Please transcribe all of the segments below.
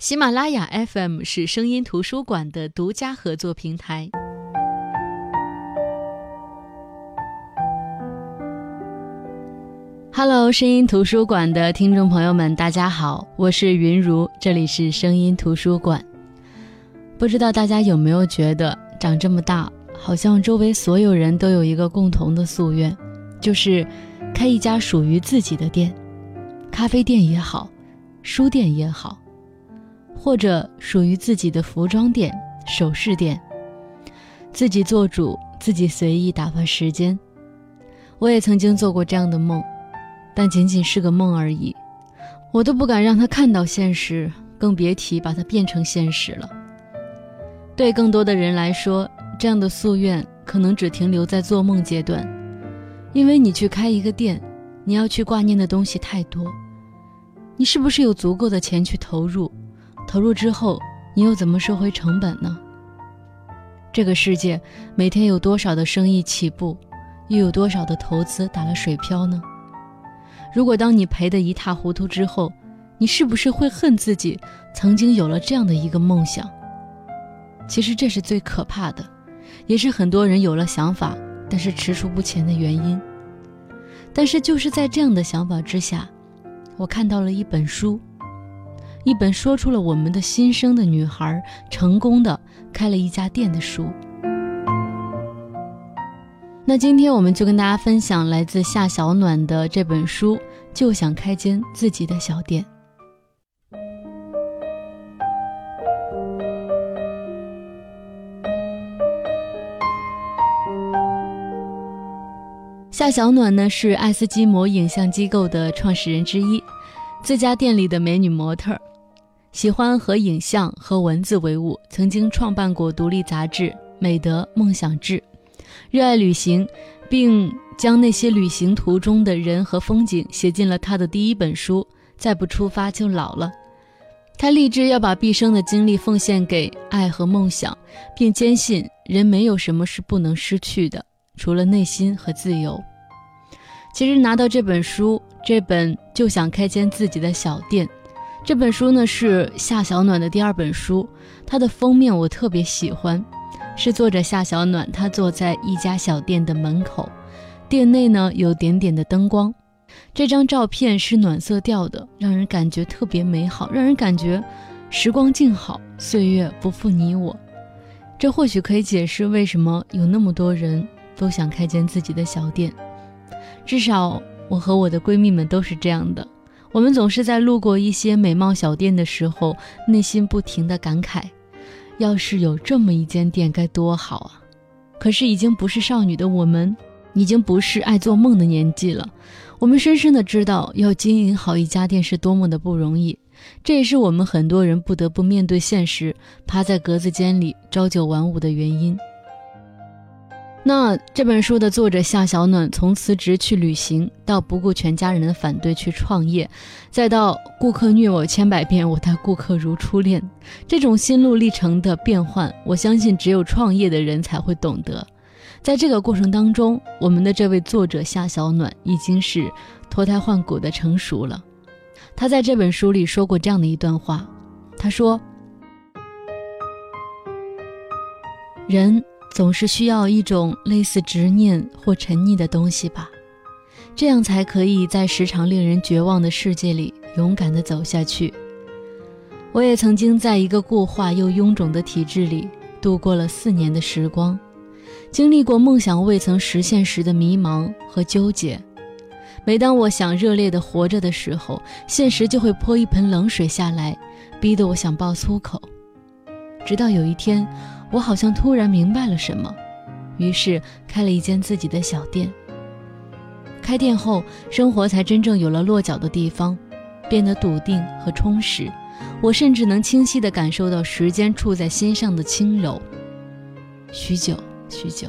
喜马拉雅 FM 是声音图书馆的独家合作平台。Hello，声音图书馆的听众朋友们，大家好，我是云如，这里是声音图书馆。不知道大家有没有觉得，长这么大，好像周围所有人都有一个共同的夙愿，就是开一家属于自己的店，咖啡店也好，书店也好。或者属于自己的服装店、首饰店，自己做主，自己随意打发时间。我也曾经做过这样的梦，但仅仅是个梦而已，我都不敢让他看到现实，更别提把它变成现实了。对更多的人来说，这样的夙愿可能只停留在做梦阶段，因为你去开一个店，你要去挂念的东西太多，你是不是有足够的钱去投入？投入之后，你又怎么收回成本呢？这个世界每天有多少的生意起步，又有多少的投资打了水漂呢？如果当你赔得一塌糊涂之后，你是不是会恨自己曾经有了这样的一个梦想？其实这是最可怕的，也是很多人有了想法但是踟蹰不前的原因。但是就是在这样的想法之下，我看到了一本书。一本说出了我们的心声的女孩，成功的开了一家店的书。那今天我们就跟大家分享来自夏小暖的这本书，就想开间自己的小店。夏小暖呢是爱斯基摩影像机构的创始人之一，自家店里的美女模特。喜欢和影像和文字为伍，曾经创办过独立杂志《美德梦想志》，热爱旅行，并将那些旅行途中的人和风景写进了他的第一本书《再不出发就老了》。他立志要把毕生的精力奉献给爱和梦想，并坚信人没有什么是不能失去的，除了内心和自由。其实拿到这本书，这本就想开间自己的小店。这本书呢是夏小暖的第二本书，它的封面我特别喜欢，是作者夏小暖，他坐在一家小店的门口，店内呢有点点的灯光，这张照片是暖色调的，让人感觉特别美好，让人感觉时光静好，岁月不负你我。这或许可以解释为什么有那么多人都想开间自己的小店，至少我和我的闺蜜们都是这样的。我们总是在路过一些美貌小店的时候，内心不停的感慨：要是有这么一间店该多好啊！可是已经不是少女的我们，已经不是爱做梦的年纪了。我们深深的知道，要经营好一家店是多么的不容易。这也是我们很多人不得不面对现实，趴在格子间里朝九晚五的原因。那这本书的作者夏小暖，从辞职去旅行，到不顾全家人的反对去创业，再到顾客虐我千百遍，我待顾客如初恋，这种心路历程的变换，我相信只有创业的人才会懂得。在这个过程当中，我们的这位作者夏小暖已经是脱胎换骨的成熟了。他在这本书里说过这样的一段话，他说：“人。”总是需要一种类似执念或沉溺的东西吧，这样才可以在时常令人绝望的世界里勇敢地走下去。我也曾经在一个固化又臃肿的体制里度过了四年的时光，经历过梦想未曾实现时的迷茫和纠结。每当我想热烈地活着的时候，现实就会泼一盆冷水下来，逼得我想爆粗口。直到有一天。我好像突然明白了什么，于是开了一间自己的小店。开店后，生活才真正有了落脚的地方，变得笃定和充实。我甚至能清晰地感受到时间触在心上的轻柔。许久许久，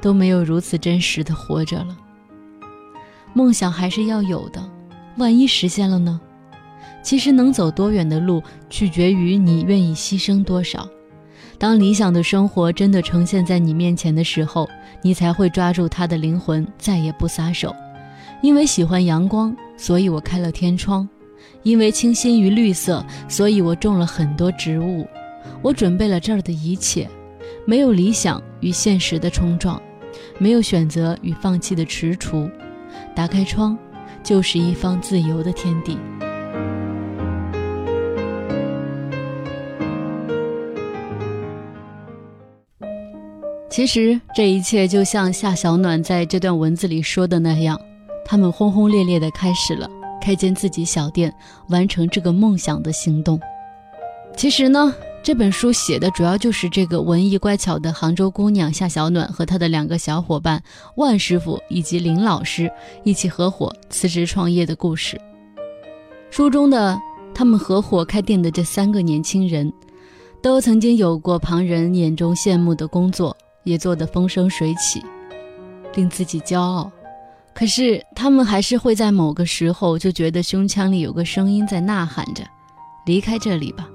都没有如此真实的活着了。梦想还是要有的，万一实现了呢？其实能走多远的路，取决于你愿意牺牲多少。当理想的生活真的呈现在你面前的时候，你才会抓住它的灵魂，再也不撒手。因为喜欢阳光，所以我开了天窗；因为倾心于绿色，所以我种了很多植物。我准备了这儿的一切，没有理想与现实的冲撞，没有选择与放弃的踟蹰。打开窗，就是一方自由的天地。其实这一切就像夏小暖在这段文字里说的那样，他们轰轰烈烈地开始了开间自己小店、完成这个梦想的行动。其实呢，这本书写的主要就是这个文艺乖巧的杭州姑娘夏小暖和她的两个小伙伴万师傅以及林老师一起合伙辞职创业的故事。书中的他们合伙开店的这三个年轻人，都曾经有过旁人眼中羡慕的工作。也做得风生水起，令自己骄傲。可是他们还是会在某个时候就觉得胸腔里有个声音在呐喊着：“离开这里吧，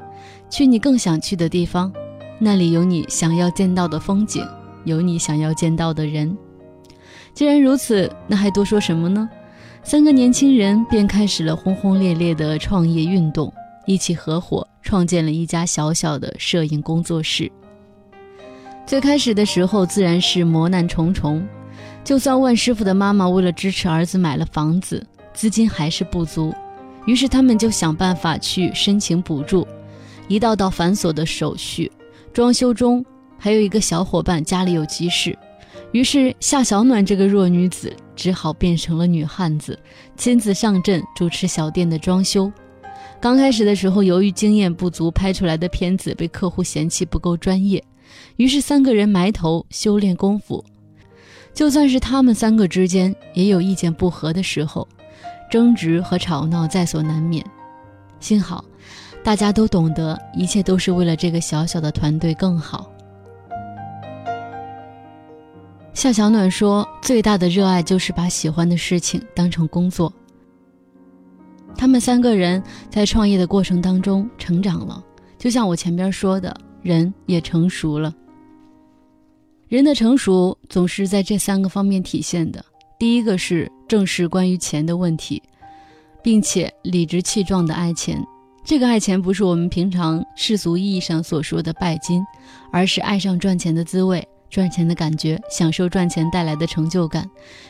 去你更想去的地方，那里有你想要见到的风景，有你想要见到的人。”既然如此，那还多说什么呢？三个年轻人便开始了轰轰烈烈的创业运动，一起合伙创建了一家小小的摄影工作室。最开始的时候自然是磨难重重，就算万师傅的妈妈为了支持儿子买了房子，资金还是不足，于是他们就想办法去申请补助，一道道繁琐的手续。装修中还有一个小伙伴家里有急事，于是夏小暖这个弱女子只好变成了女汉子，亲自上阵主持小店的装修。刚开始的时候，由于经验不足，拍出来的片子被客户嫌弃不够专业。于是三个人埋头修炼功夫，就算是他们三个之间也有意见不合的时候，争执和吵闹在所难免。幸好，大家都懂得一切都是为了这个小小的团队更好。夏小暖说：“最大的热爱就是把喜欢的事情当成工作。”他们三个人在创业的过程当中成长了，就像我前边说的。人也成熟了。人的成熟总是在这三个方面体现的。第一个是正视关于钱的问题，并且理直气壮的爱钱。这个爱钱不是我们平常世俗意义上所说的拜金，而是爱上赚钱的滋味、赚钱的感觉，享受赚钱带来的成就感，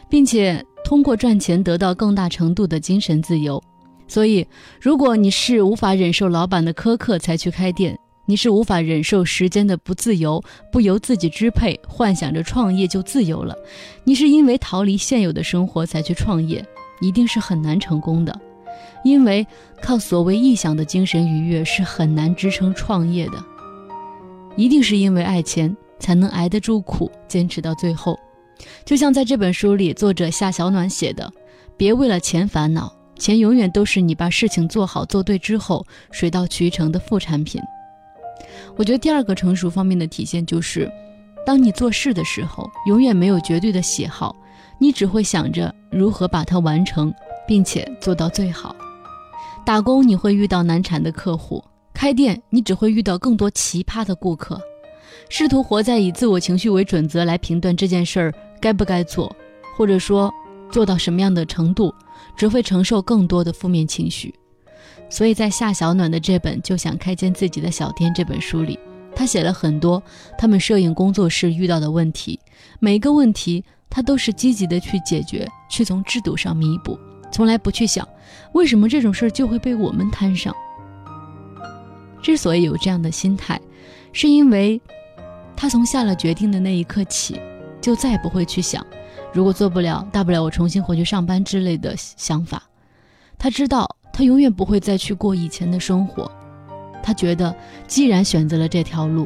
并且通过赚钱得到更大程度的精神自由。所以，如果你是无法忍受老板的苛刻才去开店。你是无法忍受时间的不自由，不由自己支配，幻想着创业就自由了。你是因为逃离现有的生活才去创业，一定是很难成功的，因为靠所谓臆想的精神愉悦是很难支撑创业的。一定是因为爱钱，才能挨得住苦，坚持到最后。就像在这本书里，作者夏小暖写的：“别为了钱烦恼，钱永远都是你把事情做好做对之后，水到渠成的副产品。”我觉得第二个成熟方面的体现就是，当你做事的时候，永远没有绝对的喜好，你只会想着如何把它完成，并且做到最好。打工你会遇到难缠的客户，开店你只会遇到更多奇葩的顾客。试图活在以自我情绪为准则来评断这件事儿该不该做，或者说做到什么样的程度，只会承受更多的负面情绪。所以在夏小暖的这本就想开间自己的小店这本书里，他写了很多他们摄影工作室遇到的问题，每一个问题他都是积极的去解决，去从制度上弥补，从来不去想为什么这种事儿就会被我们摊上。之所以有这样的心态，是因为他从下了决定的那一刻起，就再也不会去想，如果做不了，大不了我重新回去上班之类的想法。他知道。他永远不会再去过以前的生活。他觉得，既然选择了这条路，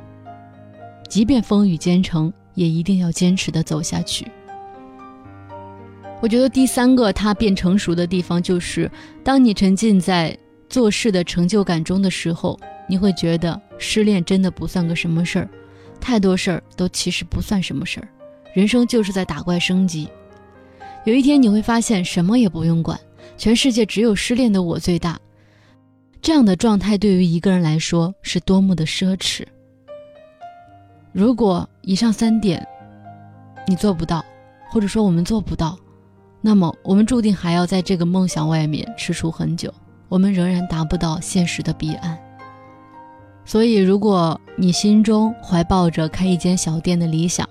即便风雨兼程，也一定要坚持的走下去。我觉得第三个他变成熟的地方，就是当你沉浸在做事的成就感中的时候，你会觉得失恋真的不算个什么事儿，太多事儿都其实不算什么事儿，人生就是在打怪升级。有一天你会发现，什么也不用管。全世界只有失恋的我最大，这样的状态对于一个人来说是多么的奢侈。如果以上三点你做不到，或者说我们做不到，那么我们注定还要在这个梦想外面踟蹰很久。我们仍然达不到现实的彼岸。所以，如果你心中怀抱着开一间小店的理想，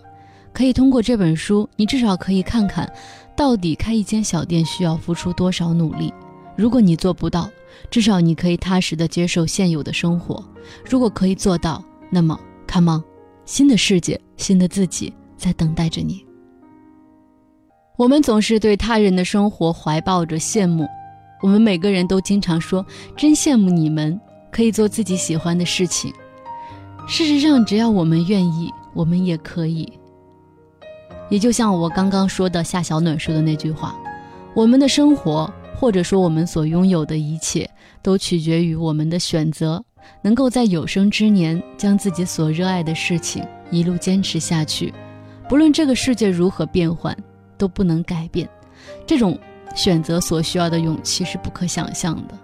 可以通过这本书，你至少可以看看，到底开一间小店需要付出多少努力。如果你做不到，至少你可以踏实的接受现有的生活。如果可以做到，那么，come on，新的世界，新的自己在等待着你。我们总是对他人的生活怀抱着羡慕，我们每个人都经常说：“真羡慕你们可以做自己喜欢的事情。”事实上，只要我们愿意，我们也可以。也就像我刚刚说的夏小暖说的那句话：“我们的生活，或者说我们所拥有的一切，都取决于我们的选择。能够在有生之年将自己所热爱的事情一路坚持下去，不论这个世界如何变换。”都不能改变，这种选择所需要的勇气是不可想象的。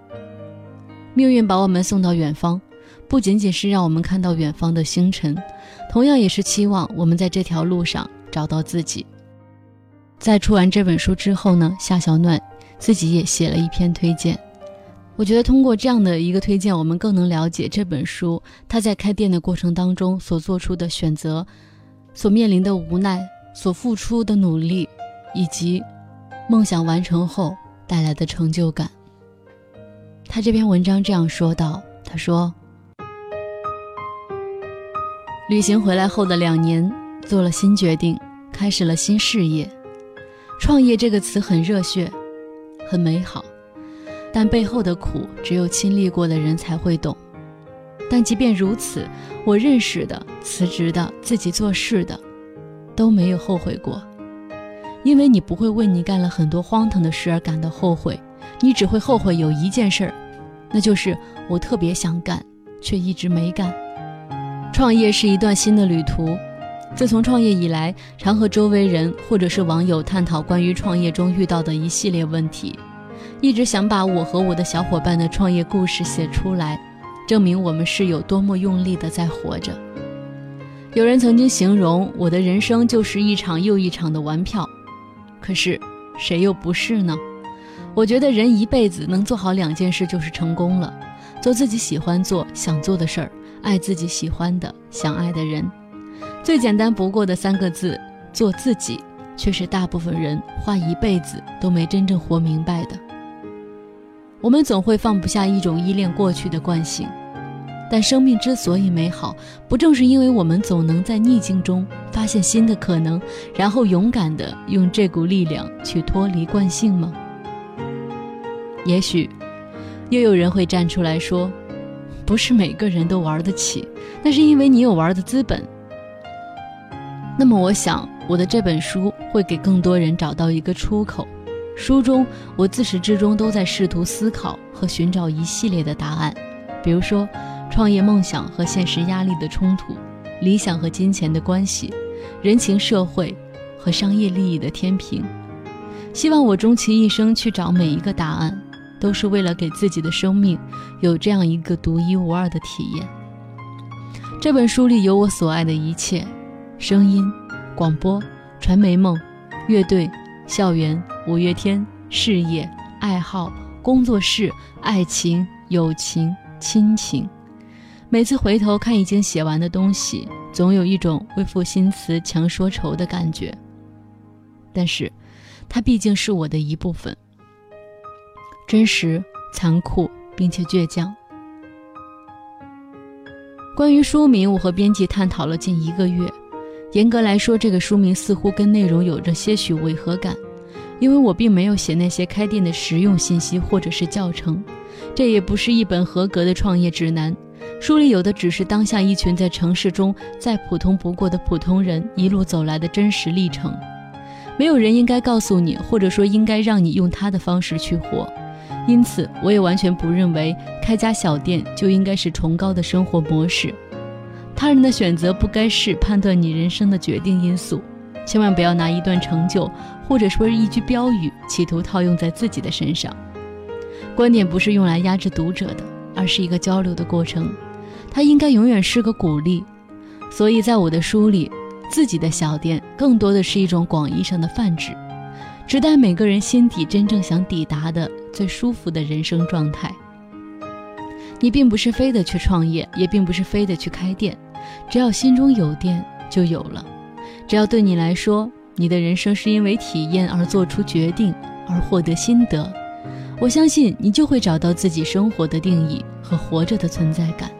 命运把我们送到远方，不仅仅是让我们看到远方的星辰，同样也是期望我们在这条路上找到自己。在出完这本书之后呢，夏小暖自己也写了一篇推荐。我觉得通过这样的一个推荐，我们更能了解这本书他在开店的过程当中所做出的选择，所面临的无奈，所付出的努力。以及梦想完成后带来的成就感。他这篇文章这样说道：“他说，旅行回来后的两年，做了新决定，开始了新事业。创业这个词很热血，很美好，但背后的苦只有亲历过的人才会懂。但即便如此，我认识的、辞职的、自己做事的，都没有后悔过。”因为你不会为你干了很多荒唐的事而感到后悔，你只会后悔有一件事儿，那就是我特别想干，却一直没干。创业是一段新的旅途，自从创业以来，常和周围人或者是网友探讨关于创业中遇到的一系列问题，一直想把我和我的小伙伴的创业故事写出来，证明我们是有多么用力的在活着。有人曾经形容我的人生就是一场又一场的玩票。可是，谁又不是呢？我觉得人一辈子能做好两件事就是成功了：做自己喜欢做、想做的事儿，爱自己喜欢的、想爱的人。最简单不过的三个字“做自己”，却是大部分人花一辈子都没真正活明白的。我们总会放不下一种依恋过去的惯性。但生命之所以美好，不正是因为我们总能在逆境中发现新的可能，然后勇敢地用这股力量去脱离惯性吗？也许，又有人会站出来说，不是每个人都玩得起，那是因为你有玩的资本。那么，我想我的这本书会给更多人找到一个出口。书中，我自始至终都在试图思考和寻找一系列的答案，比如说。创业梦想和现实压力的冲突，理想和金钱的关系，人情社会和商业利益的天平。希望我终其一生去找每一个答案，都是为了给自己的生命有这样一个独一无二的体验。这本书里有我所爱的一切：声音、广播、传媒梦、乐队、校园、五月天、事业、爱好、工作室、爱情、友情、亲情。每次回头看已经写完的东西，总有一种为赋新词强说愁的感觉。但是，它毕竟是我的一部分，真实、残酷并且倔强。关于书名，我和编辑探讨了近一个月。严格来说，这个书名似乎跟内容有着些许违和感，因为我并没有写那些开店的实用信息或者是教程，这也不是一本合格的创业指南。书里有的只是当下一群在城市中再普通不过的普通人一路走来的真实历程，没有人应该告诉你，或者说应该让你用他的方式去活。因此，我也完全不认为开家小店就应该是崇高的生活模式。他人的选择不该是判断你人生的决定因素。千万不要拿一段成就，或者说一句标语，企图套用在自己的身上。观点不是用来压制读者的，而是一个交流的过程。它应该永远是个鼓励，所以在我的书里，自己的小店更多的是一种广义上的泛指，指代每个人心底真正想抵达的最舒服的人生状态。你并不是非得去创业，也并不是非得去开店，只要心中有电就有了。只要对你来说，你的人生是因为体验而做出决定，而获得心得，我相信你就会找到自己生活的定义和活着的存在感。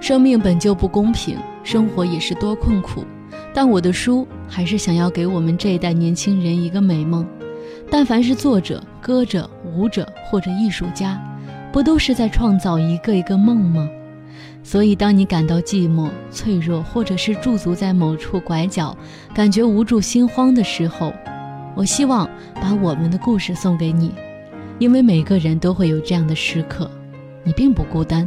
生命本就不公平，生活也是多困苦，但我的书还是想要给我们这一代年轻人一个美梦。但凡是作者、歌者、舞者或者艺术家，不都是在创造一个一个梦吗？所以，当你感到寂寞、脆弱，或者是驻足在某处拐角，感觉无助、心慌的时候，我希望把我们的故事送给你，因为每个人都会有这样的时刻，你并不孤单。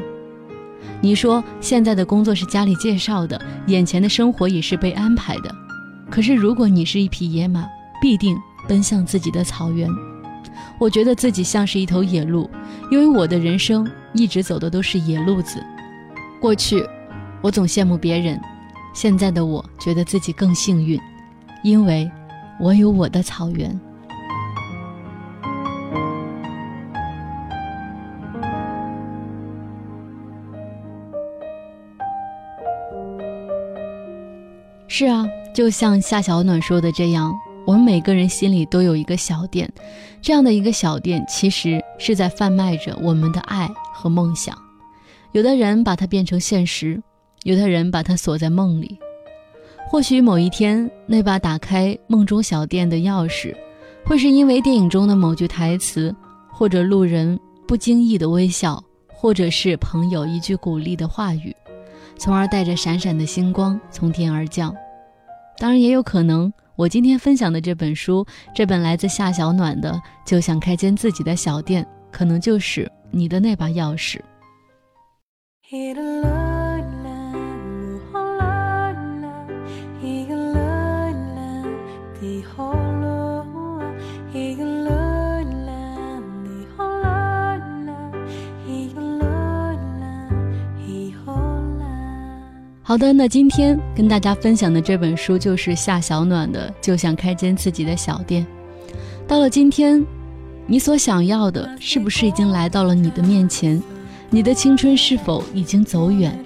你说现在的工作是家里介绍的，眼前的生活也是被安排的，可是如果你是一匹野马，必定。奔向自己的草原，我觉得自己像是一头野鹿，因为我的人生一直走的都是野路子。过去，我总羡慕别人，现在的我觉得自己更幸运，因为我有我的草原。是啊，就像夏小暖说的这样。我们每个人心里都有一个小店，这样的一个小店，其实是在贩卖着我们的爱和梦想。有的人把它变成现实，有的人把它锁在梦里。或许某一天，那把打开梦中小店的钥匙，会是因为电影中的某句台词，或者路人不经意的微笑，或者是朋友一句鼓励的话语，从而带着闪闪的星光从天而降。当然，也有可能。我今天分享的这本书，这本来自夏小暖的《就想开间自己的小店》，可能就是你的那把钥匙。好的，那今天跟大家分享的这本书就是夏小暖的《就想开间自己的小店》。到了今天，你所想要的是不是已经来到了你的面前？你的青春是否已经走远，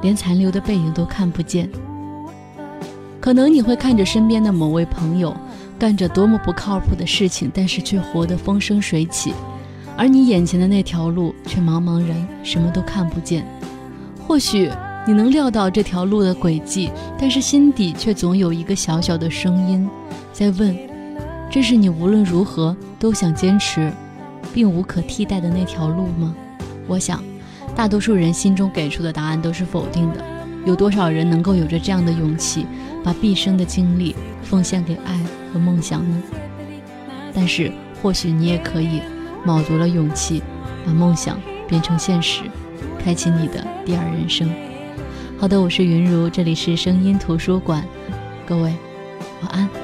连残留的背影都看不见？可能你会看着身边的某位朋友干着多么不靠谱的事情，但是却活得风生水起，而你眼前的那条路却茫茫然，什么都看不见。或许。你能料到这条路的轨迹，但是心底却总有一个小小的声音，在问：这是你无论如何都想坚持，并无可替代的那条路吗？我想，大多数人心中给出的答案都是否定的。有多少人能够有着这样的勇气，把毕生的精力奉献给爱和梦想呢？但是，或许你也可以卯足了勇气，把梦想变成现实，开启你的第二人生。好的，我是云如，这里是声音图书馆，各位晚安。